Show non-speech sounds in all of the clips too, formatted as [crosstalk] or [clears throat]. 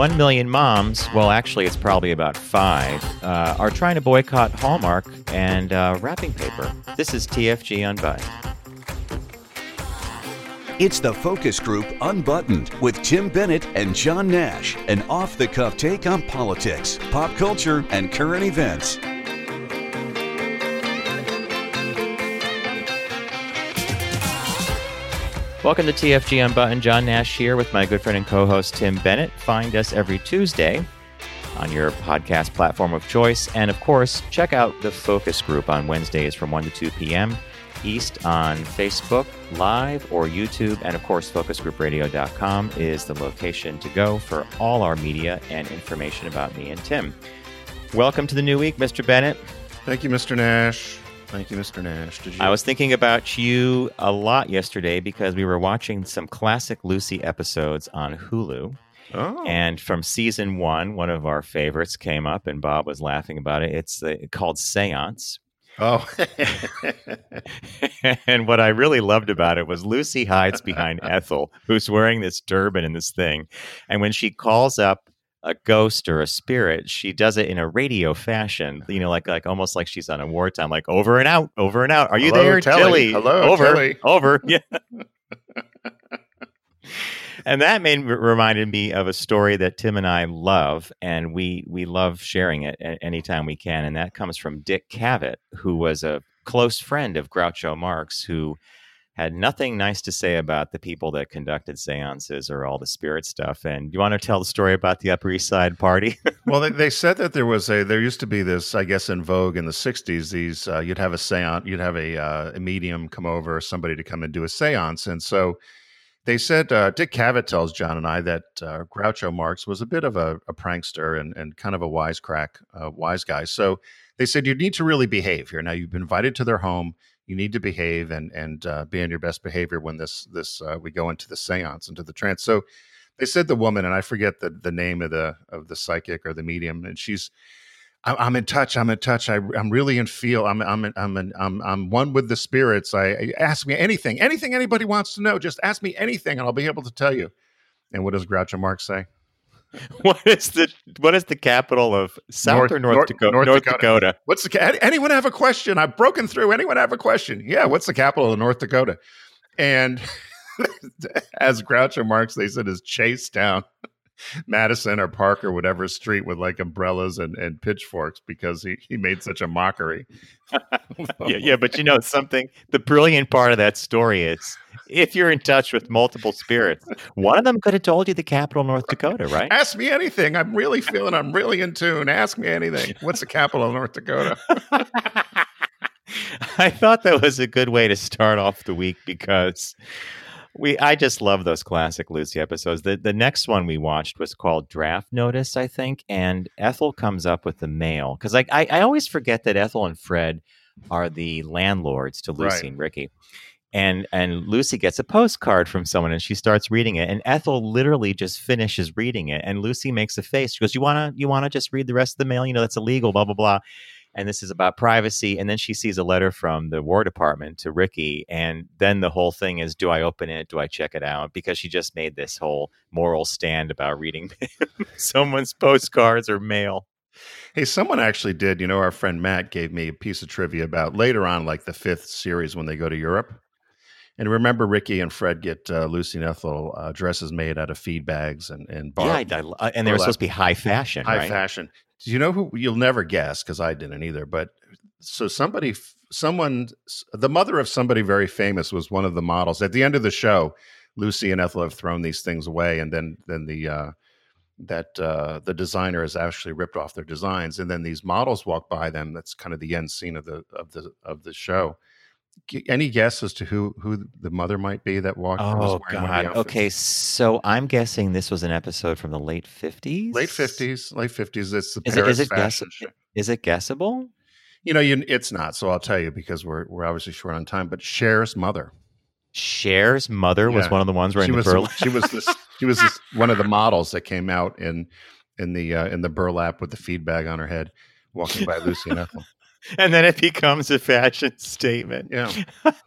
One million moms, well, actually, it's probably about five, uh, are trying to boycott Hallmark and uh, wrapping paper. This is TFG Unbuttoned. It's the Focus Group Unbuttoned with Tim Bennett and John Nash, an off the cuff take on politics, pop culture, and current events. Welcome to TFG Unbuttoned. John Nash here with my good friend and co host Tim Bennett. Find us every Tuesday on your podcast platform of choice. And of course, check out the Focus Group on Wednesdays from 1 to 2 p.m. East on Facebook Live or YouTube. And of course, focusgroupradio.com is the location to go for all our media and information about me and Tim. Welcome to the new week, Mr. Bennett. Thank you, Mr. Nash. Thank you, Mr. Nash. Did you? I was thinking about you a lot yesterday because we were watching some classic Lucy episodes on Hulu. Oh. And from season one, one of our favorites came up, and Bob was laughing about it. It's uh, called Seance. Oh. [laughs] and what I really loved about it was Lucy hides behind [laughs] Ethel, who's wearing this turban and this thing. And when she calls up a ghost or a spirit, she does it in a radio fashion. You know, like like almost like she's on a wartime, like over and out, over and out. Are you Hello, there, Tilly? Tilly? Hello, over, Tilly. over. [laughs] Yeah. and that made reminded me of a story that Tim and I love, and we we love sharing it anytime we can. And that comes from Dick Cavett, who was a close friend of Groucho Marx, who had nothing nice to say about the people that conducted seances or all the spirit stuff. And you want to tell the story about the Upper East Side party? [laughs] well, they, they, said that there was a, there used to be this, I guess, in vogue in the 60s, these, uh, you'd have a seance, you'd have a, uh, a medium come over, somebody to come and do a seance. And so they said, uh, Dick Cavett tells John and I that uh, Groucho Marx was a bit of a, a prankster and, and kind of a wisecrack, uh, wise guy. So they said, you need to really behave here. Now, you've been invited to their home you need to behave and and uh, be on your best behavior when this this uh, we go into the séance into the trance. So they said the woman, and I forget the the name of the of the psychic or the medium, and she's. I'm in touch. I'm in touch. I, am really in feel. I'm I'm I'm in, I'm I'm one with the spirits. I, I ask me anything, anything anybody wants to know. Just ask me anything, and I'll be able to tell you. And what does Groucho Marx say? [laughs] what is the what is the capital of South North, or North, North, Dakota? North, North Dakota. Dakota. What's the anyone have a question? I've broken through. Anyone have a question? Yeah, what's the capital of North Dakota? And [laughs] as Groucho Marx, they said is Chase Town. [laughs] Madison or Park or whatever street with like umbrellas and, and pitchforks because he, he made such a mockery. [laughs] yeah, [laughs] yeah, but you know something? The brilliant part of that story is if you're in touch with multiple spirits, one of them could have told you the capital of North Dakota, right? Ask me anything. I'm really feeling I'm really in tune. Ask me anything. What's the capital of North Dakota? I thought that was a good way to start off the week because we I just love those classic Lucy episodes. The the next one we watched was called Draft Notice, I think, and Ethel comes up with the mail because like I, I always forget that Ethel and Fred are the landlords to Lucy right. and Ricky. And and Lucy gets a postcard from someone and she starts reading it. And Ethel literally just finishes reading it. And Lucy makes a face. She goes, You wanna you wanna just read the rest of the mail? You know, that's illegal, blah, blah, blah and this is about privacy. And then she sees a letter from the War Department to Ricky, and then the whole thing is: Do I open it? Do I check it out? Because she just made this whole moral stand about reading [laughs] someone's postcards or mail. Hey, someone actually did. You know, our friend Matt gave me a piece of trivia about later on, like the fifth series when they go to Europe. And remember, Ricky and Fred get uh, Lucy and Ethel uh, dresses made out of feed bags and and bar- yeah, I, I, and they were supposed to be high fashion, high right? fashion. Do you know who you'll never guess because I didn't either. But so somebody, someone, the mother of somebody very famous was one of the models. At the end of the show, Lucy and Ethel have thrown these things away, and then then the uh, that uh, the designer has actually ripped off their designs, and then these models walk by them. That's kind of the end scene of the of the of the show any guess as to who who the mother might be that walked? Oh God! Okay, so I'm guessing this was an episode from the late fifties. Late fifties, late fifties. It's the is Paris it, is it fashion guess- Is it guessable? You know, you, it's not. So I'll tell you because we're we're obviously short on time. But Cher's mother, Cher's mother was one of the ones wearing she the was burlap. she was this she was this, one of the models that came out in in the uh, in the burlap with the feed bag on her head, walking by Lucy and Ethel. And then it becomes a fashion statement. Yeah.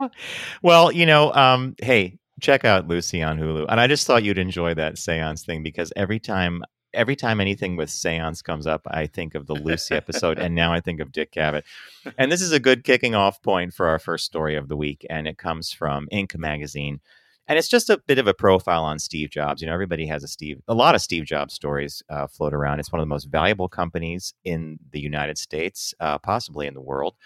[laughs] well, you know, um, hey, check out Lucy on Hulu. And I just thought you'd enjoy that seance thing because every time every time anything with seance comes up, I think of the Lucy episode, and now I think of Dick Cavett. And this is a good kicking off point for our first story of the week, and it comes from Inc. magazine. And it's just a bit of a profile on Steve Jobs. You know, everybody has a Steve, a lot of Steve Jobs stories uh, float around. It's one of the most valuable companies in the United States, uh, possibly in the world.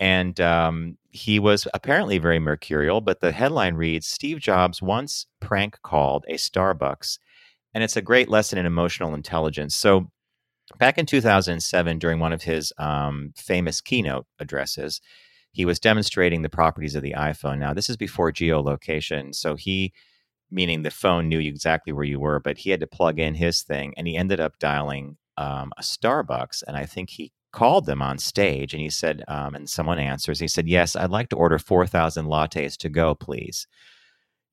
And um, he was apparently very mercurial, but the headline reads Steve Jobs once prank called a Starbucks. And it's a great lesson in emotional intelligence. So, back in 2007, during one of his um, famous keynote addresses, he was demonstrating the properties of the iPhone. Now, this is before geolocation. So, he, meaning the phone knew exactly where you were, but he had to plug in his thing and he ended up dialing um, a Starbucks. And I think he called them on stage and he said, um, and someone answers, he said, Yes, I'd like to order 4,000 lattes to go, please.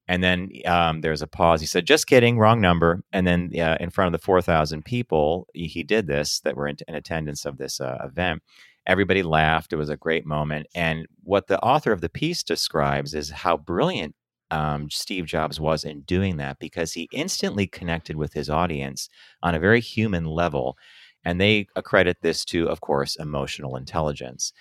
And then um, there's a pause. He said, Just kidding, wrong number. And then uh, in front of the 4,000 people, he, he, did this that were in, in attendance of this uh, event. Everybody laughed. It was a great moment. And what the author of the piece describes is how brilliant um, Steve Jobs was in doing that because he instantly connected with his audience on a very human level and they accredit this to, of course, emotional intelligence.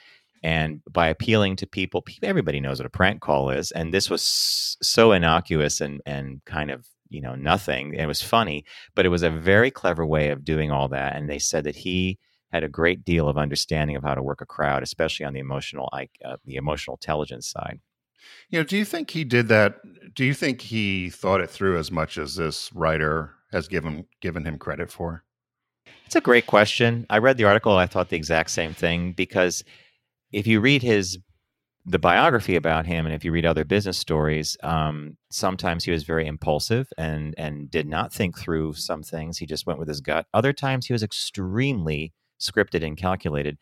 And by appealing to people, everybody knows what a prank call is. And this was so innocuous and, and kind of, you know, nothing. It was funny, but it was a very clever way of doing all that. And they said that he had a great deal of understanding of how to work a crowd, especially on the emotional, uh, the emotional intelligence side. You know, do you think he did that? Do you think he thought it through as much as this writer has given given him credit for? It's a great question. I read the article. I thought the exact same thing because if you read his the biography about him, and if you read other business stories, um, sometimes he was very impulsive and and did not think through some things. He just went with his gut. Other times he was extremely scripted and calculated.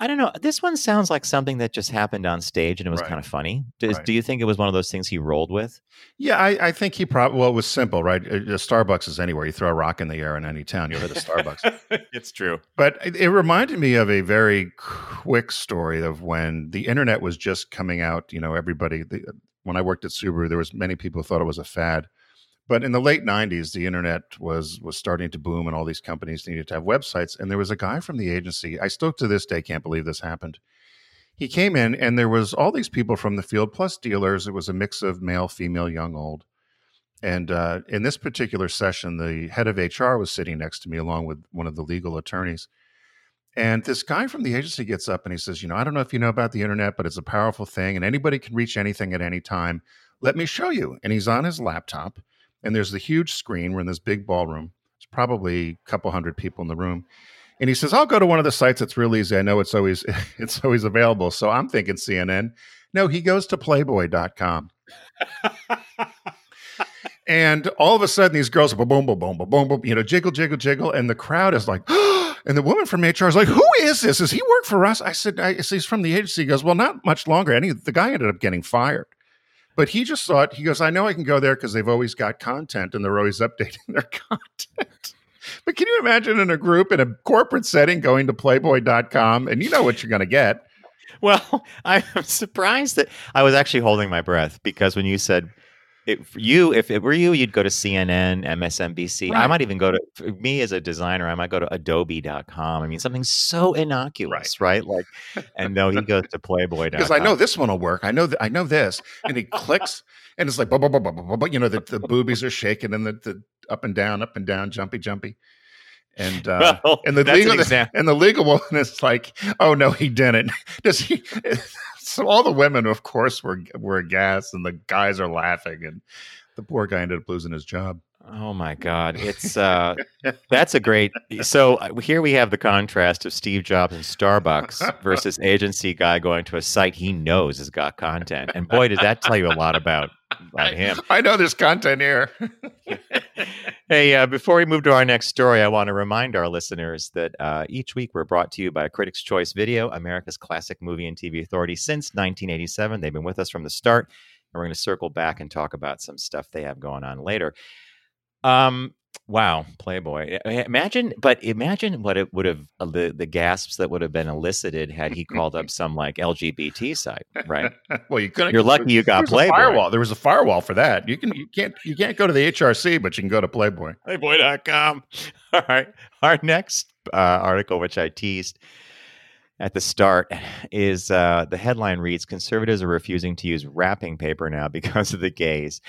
I don't know. This one sounds like something that just happened on stage and it was right. kind of funny. Does, right. Do you think it was one of those things he rolled with? Yeah, I, I think he probably, well, it was simple, right? Uh, a Starbucks is anywhere. You throw a rock in the air in any town, you'll hit a Starbucks. [laughs] it's true. But it, it reminded me of a very quick story of when the internet was just coming out. You know, everybody, the, uh, when I worked at Subaru, there was many people who thought it was a fad. But in the late '90s, the internet was was starting to boom, and all these companies needed to have websites. And there was a guy from the agency. I still to this day can't believe this happened. He came in, and there was all these people from the field, plus dealers. It was a mix of male, female, young, old. And uh, in this particular session, the head of HR was sitting next to me, along with one of the legal attorneys. And this guy from the agency gets up and he says, You know, I don't know if you know about the internet, but it's a powerful thing, and anybody can reach anything at any time. Let me show you. And he's on his laptop and there's the huge screen. We're in this big ballroom. It's probably a couple hundred people in the room. And he says, I'll go to one of the sites that's real easy. I know it's always [laughs] it's always available. So I'm thinking CNN. No, he goes to playboy.com. [laughs] and all of a sudden these girls boom, boom, boom, boom, boom, boom, you know, jiggle, jiggle, jiggle. And the crowd is like, [gasps] and the woman from HR is like, who is this? Does he work for us? I said, I, he's from the agency. He goes, well, not much longer. And he, the guy ended up getting fired. But he just thought, he goes, I know I can go there because they've always got content and they're always [laughs] updating their content. but can you imagine in a group in a corporate setting going to playboy.com and you know what you're going to get? Well, [laughs] I'm surprised that I was actually holding my breath because when you said if you if it were you you'd go to cnn msnbc right. i might even go to me as a designer i might go to adobe.com i mean something so innocuous right, right? like and no he goes to playboy because i know this one will work i know th- i know this and he clicks and it's like blah, blah, blah, blah, blah, blah, you know the, the boobies are shaking and the, the up and down up and down jumpy jumpy and [laughs] uh, well, and the legal an and the legal [laughs] one is like, oh no, he didn't. [laughs] Does he? So all the women, of course, were were aghast, and the guys are laughing, and the poor guy ended up losing his job. Oh my God, it's [laughs] uh, that's a great. So uh, here we have the contrast of Steve Jobs and Starbucks versus agency guy going to a site he knows has got content, and boy, did that tell you a lot about about him. I know there's content here. [laughs] hey, uh, before we move to our next story, I want to remind our listeners that uh, each week we're brought to you by Critics' Choice Video, America's classic movie and TV authority since 1987. They've been with us from the start, and we're going to circle back and talk about some stuff they have going on later. Um, Wow, Playboy. Imagine, but imagine what it would have uh, the the gasps that would have been elicited had he called up some like LGBT site, right? [laughs] well, you couldn't. You're lucky you got Playboy. firewall. There was a firewall for that. You can you can't you can't go to the HRC, but you can go to Playboy. Playboy.com. [laughs] All right. Our next uh, article, which I teased at the start, is uh, the headline reads: "Conservatives are refusing to use wrapping paper now because of the gays."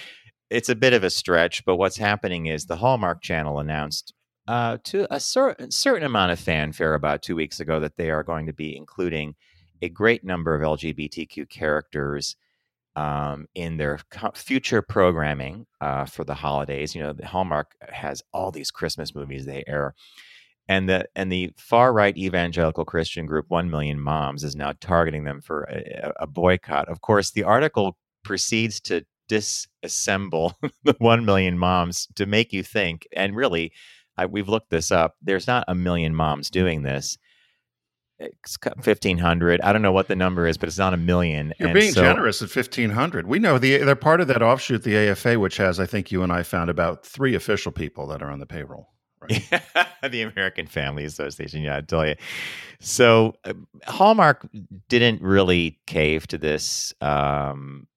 It's a bit of a stretch, but what's happening is the Hallmark Channel announced uh, to a cer- certain amount of fanfare about two weeks ago that they are going to be including a great number of LGBTQ characters um, in their co- future programming uh, for the holidays. You know, the Hallmark has all these Christmas movies they air. And the and the far right evangelical Christian group One Million Moms is now targeting them for a, a boycott. Of course, the article proceeds to disassemble [laughs] the 1 million moms to make you think. And really, I, we've looked this up. There's not a million moms doing this. It's 1500. I don't know what the number is, but it's not a million. You're and being so, generous at 1500. We know the, they're part of that offshoot, the AFA, which has, I think you and I found about three official people that are on the payroll. Right? [laughs] the American Family Association. Yeah, I tell you. So uh, Hallmark didn't really cave to this um,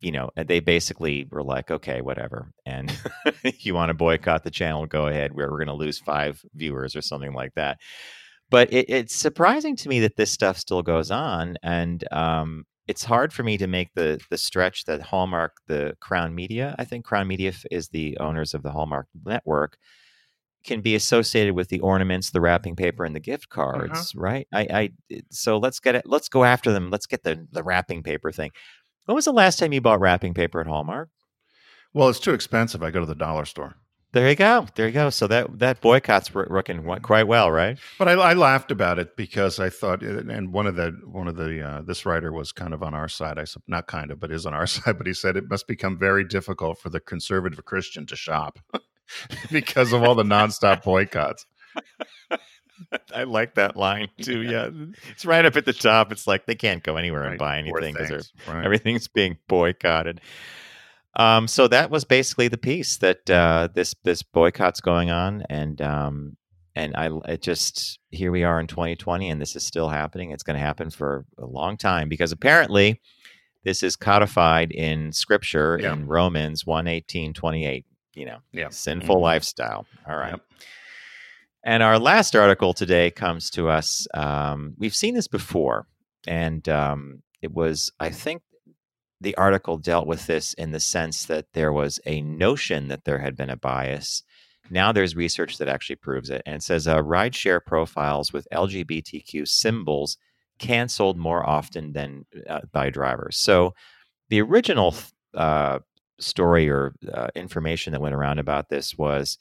you know, they basically were like, okay, whatever. And [laughs] [laughs] you want to boycott the channel, go ahead. We're, we're going to lose five viewers or something like that. But it, it's surprising to me that this stuff still goes on. And um, it's hard for me to make the the stretch that Hallmark, the Crown Media, I think Crown Media is the owners of the Hallmark network, can be associated with the ornaments, the wrapping paper, and the gift uh-huh. cards, uh-huh. right? I, I so let's get it. Let's go after them. Let's get the the wrapping paper thing. When was the last time you bought wrapping paper at Hallmark? Well, it's too expensive. I go to the dollar store. There you go. There you go. So that that boycott's working quite well, right? But I, I, laughed about it because I thought, and one of the one of the uh, this writer was kind of on our side. I said not kind of, but is on our [laughs] side. But he said it must become very difficult for the conservative Christian to shop [laughs] because of all the nonstop boycotts. [laughs] I like that line [laughs] too. Yeah, it's right up at the top. It's like they can't go anywhere right. and buy anything because right. everything's being boycotted. Um, so that was basically the piece that uh, this this boycott's going on, and um, and I it just here we are in 2020, and this is still happening. It's going to happen for a long time because apparently this is codified in Scripture yeah. in Romans 1, 18, 28. You know, yeah. sinful mm-hmm. lifestyle. All right. Yep. And our last article today comes to us. Um, we've seen this before, and um, it was, I think, the article dealt with this in the sense that there was a notion that there had been a bias. Now there's research that actually proves it. And it says uh, rideshare profiles with LGBTQ symbols canceled more often than uh, by drivers. So the original uh, story or uh, information that went around about this was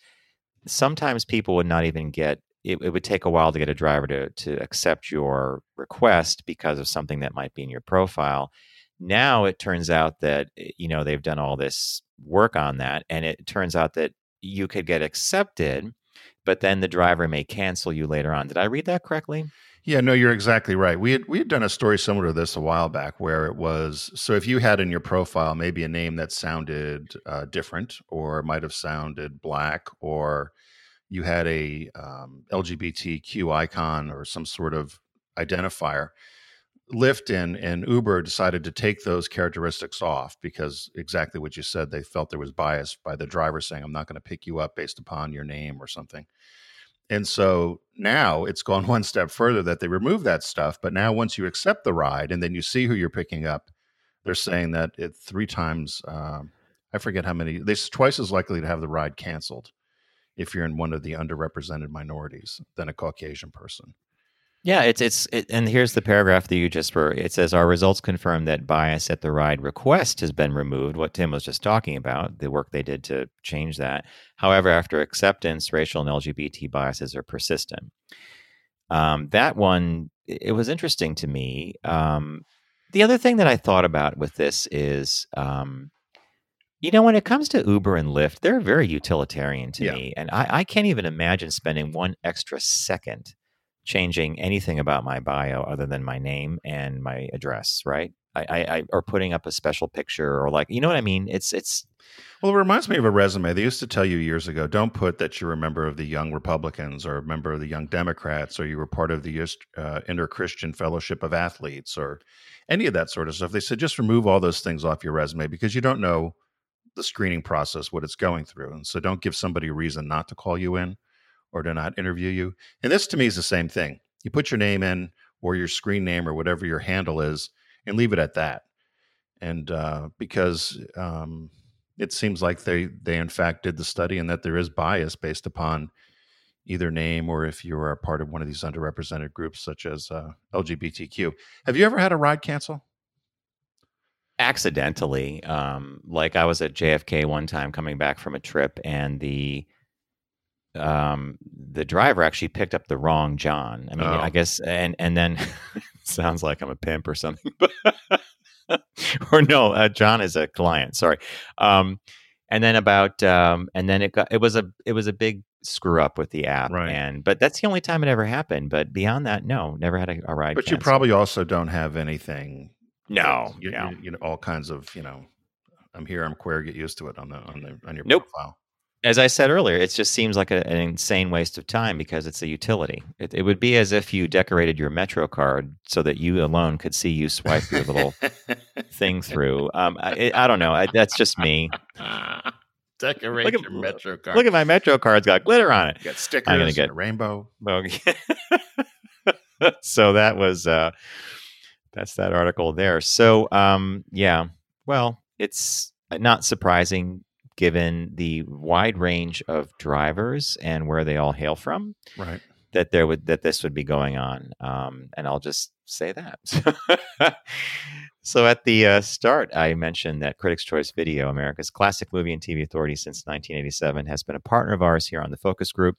sometimes people would not even get it, it, would take a while to get a driver to to accept your request because of something that might be in your profile. Now it turns out that eh, you know they've done all this work on that, and it turns out that you could get accepted, but then the driver may cancel you later on. Did I read that correctly? Yeah, no, you're exactly right. We had we had done a story similar to this a while back, where it was so if you had in your profile maybe a name that sounded uh, different, or might have sounded black, or you had a um, LGBTQ icon or some sort of identifier. Lyft and, and Uber decided to take those characteristics off because exactly what you said, they felt there was bias by the driver saying, I'm not going to pick you up based upon your name or something. And so now it's gone [laughs] one step further that they remove that stuff. But now, once you accept the ride and then you see who you're picking up, they're saying that it three times, um, I forget how many, they're twice as likely to have the ride canceled if you're in one of the underrepresented minorities than a Caucasian person. Yeah, it's it's it, and here's the paragraph that you just were. It says our results confirm that bias at the ride request has been removed. What Tim was just talking about, the work they did to change that. However, after acceptance, racial and LGBT biases are persistent. Um, that one, it was interesting to me. Um, the other thing that I thought about with this is um, you know, when it comes to Uber and Lyft, they're very utilitarian to yeah. me. And I, I, can't even imagine spending one extra second changing anything about my bio other than my name and my address, right? I, I, I or putting up a special picture or like you know what I mean. It's it's well, it reminds me of a resume. They used to tell you years ago don't put that you're a member of the Young Republicans or a member of the Young Democrats or you were part of the uh, Inter Christian Fellowship of Athletes or any of that sort of stuff. They said just remove all those things off your resume because you don't know the screening process, what it's going through. And so don't give somebody a reason not to call you in or to not interview you. And this to me is the same thing. You put your name in or your screen name or whatever your handle is and leave it at that. And uh, because, um, it seems like they they in fact did the study and that there is bias based upon either name or if you are a part of one of these underrepresented groups such as uh, LGBTQ. Have you ever had a ride cancel? Accidentally, um, like I was at JFK one time coming back from a trip, and the um, the driver actually picked up the wrong John. I mean, oh. I guess, and and then [laughs] sounds like I'm a pimp or something, [laughs] but or no, uh, John is a client. Sorry. Um, and then about um, and then it got it was a it was a big screw up with the app. Right. And but that's the only time it ever happened. But beyond that, no, never had a, a ride. But canceled. you probably also don't have anything. No, you, no. You, you, know all kinds of you know. I'm here. I'm queer. Get used to it on the on the on your nope. profile as I said earlier, it just seems like a, an insane waste of time because it's a utility. It, it, would be as if you decorated your Metro card so that you alone could see you swipe your little [laughs] thing through. Um, I, I, don't know. I, that's just me. [laughs] Decorate look at, your Metro card. Look at my Metro card. It's got glitter on it. You got stickers. I'm gonna get a rainbow. [laughs] so that was uh, that's that article there. So um, yeah, well, it's not surprising given the wide range of drivers and where they all hail from, right? That there would that this would be going on, um, and I'll just say that. [laughs] so at the uh, start, I mentioned that Critics' Choice Video, America's classic movie and TV authority since 1987, has been a partner of ours here on the Focus Group.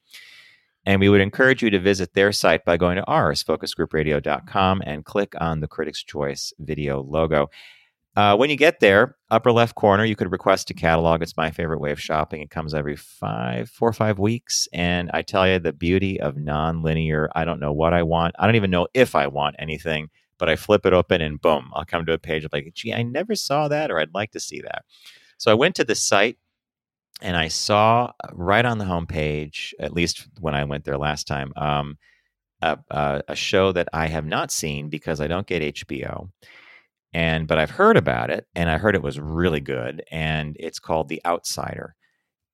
And we would encourage you to visit their site by going to ours, focusgroupradio.com, and click on the Critics' Choice video logo. Uh, when you get there, upper left corner, you could request a catalog. It's my favorite way of shopping. It comes every five, four or five weeks. And I tell you, the beauty of non-linear, I don't know what I want. I don't even know if I want anything, but I flip it open and boom, I'll come to a page of like, gee, I never saw that or I'd like to see that. So I went to the site and I saw right on the homepage, at least when I went there last time, um, a, a, a show that I have not seen because I don't get HBO and but I've heard about it and I heard it was really good and it's called The Outsider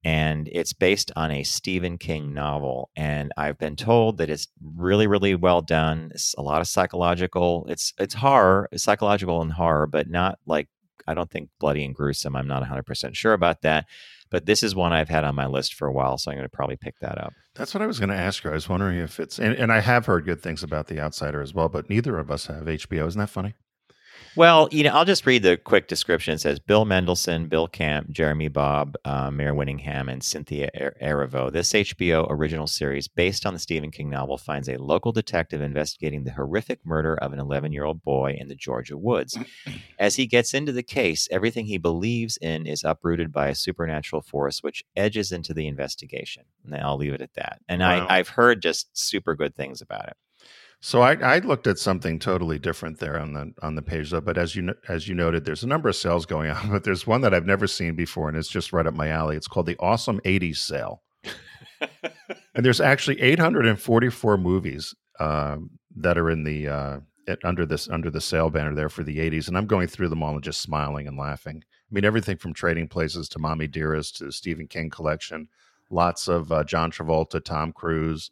and it's based on a Stephen King novel and I've been told that it's really really well done it's a lot of psychological it's it's horror psychological and horror but not like I don't think bloody and gruesome I'm not 100% sure about that but this is one I've had on my list for a while so I'm going to probably pick that up. That's what I was going to ask you I was wondering if it's and, and I have heard good things about The Outsider as well but neither of us have HBO isn't that funny well, you know, I'll just read the quick description. It says Bill Mendelsohn, Bill Camp, Jeremy Bobb, uh, Mare Winningham, and Cynthia Erivo. This HBO original series, based on the Stephen King novel, finds a local detective investigating the horrific murder of an 11 year old boy in the Georgia woods. [clears throat] As he gets into the case, everything he believes in is uprooted by a supernatural force, which edges into the investigation. And I'll leave it at that. And wow. I, I've heard just super good things about it. So I, I, looked at something totally different there on the on the page though. But as you as you noted, there's a number of sales going on, [laughs] but there's one that I've never seen before, and it's just right up my alley. It's called the Awesome '80s Sale, [laughs] and there's actually 844 movies um, that are in the uh, under this under the sale banner there for the 80s, and I'm going through them all and just smiling and laughing. I mean, everything from Trading Places to Mommy Dearest to Stephen King collection, lots of uh, John Travolta, Tom Cruise.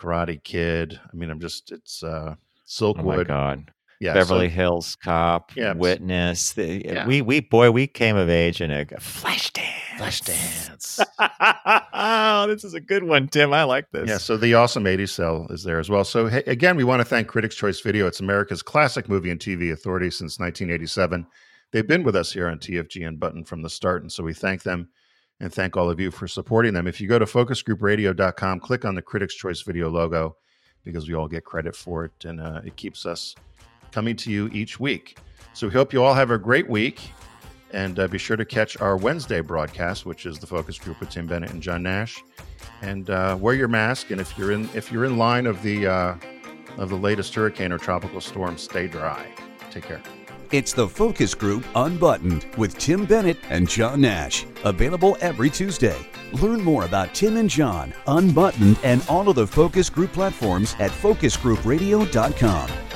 Karate Kid. I mean, I'm just it's uh Silkwood. Oh my god. Yeah, Beverly so, Hills Cop, yeah, Witness. The, yeah. We we boy, we came of age in a Flashdance. Flashdance. [laughs] oh, this is a good one, Tim. I like this. Yeah, so the awesome 80s cell is there as well. So hey, again, we want to thank Critics Choice Video. It's America's classic movie and TV authority since 1987. They've been with us here on TFG Unbuttoned from the start, and so we thank them and thank all of you for supporting them. If you go to focusgroupradio.com, click on the Critics' Choice video logo because we all get credit for it and uh, it keeps us coming to you each week. So we hope you all have a great week and uh, be sure to catch our Wednesday broadcast, which is the focus group with Tim Bennett and John Nash. And uh, wear your mask, and if you're in if you're in line of the uh, of the latest hurricane or tropical storm, stay dry. Take care. It's the Focus Group Unbuttoned with Tim Bennett and John Nash. Available every Tuesday. Learn more about Tim and John, Unbuttoned, and all of the Focus Group platforms at focusgroupradio.com.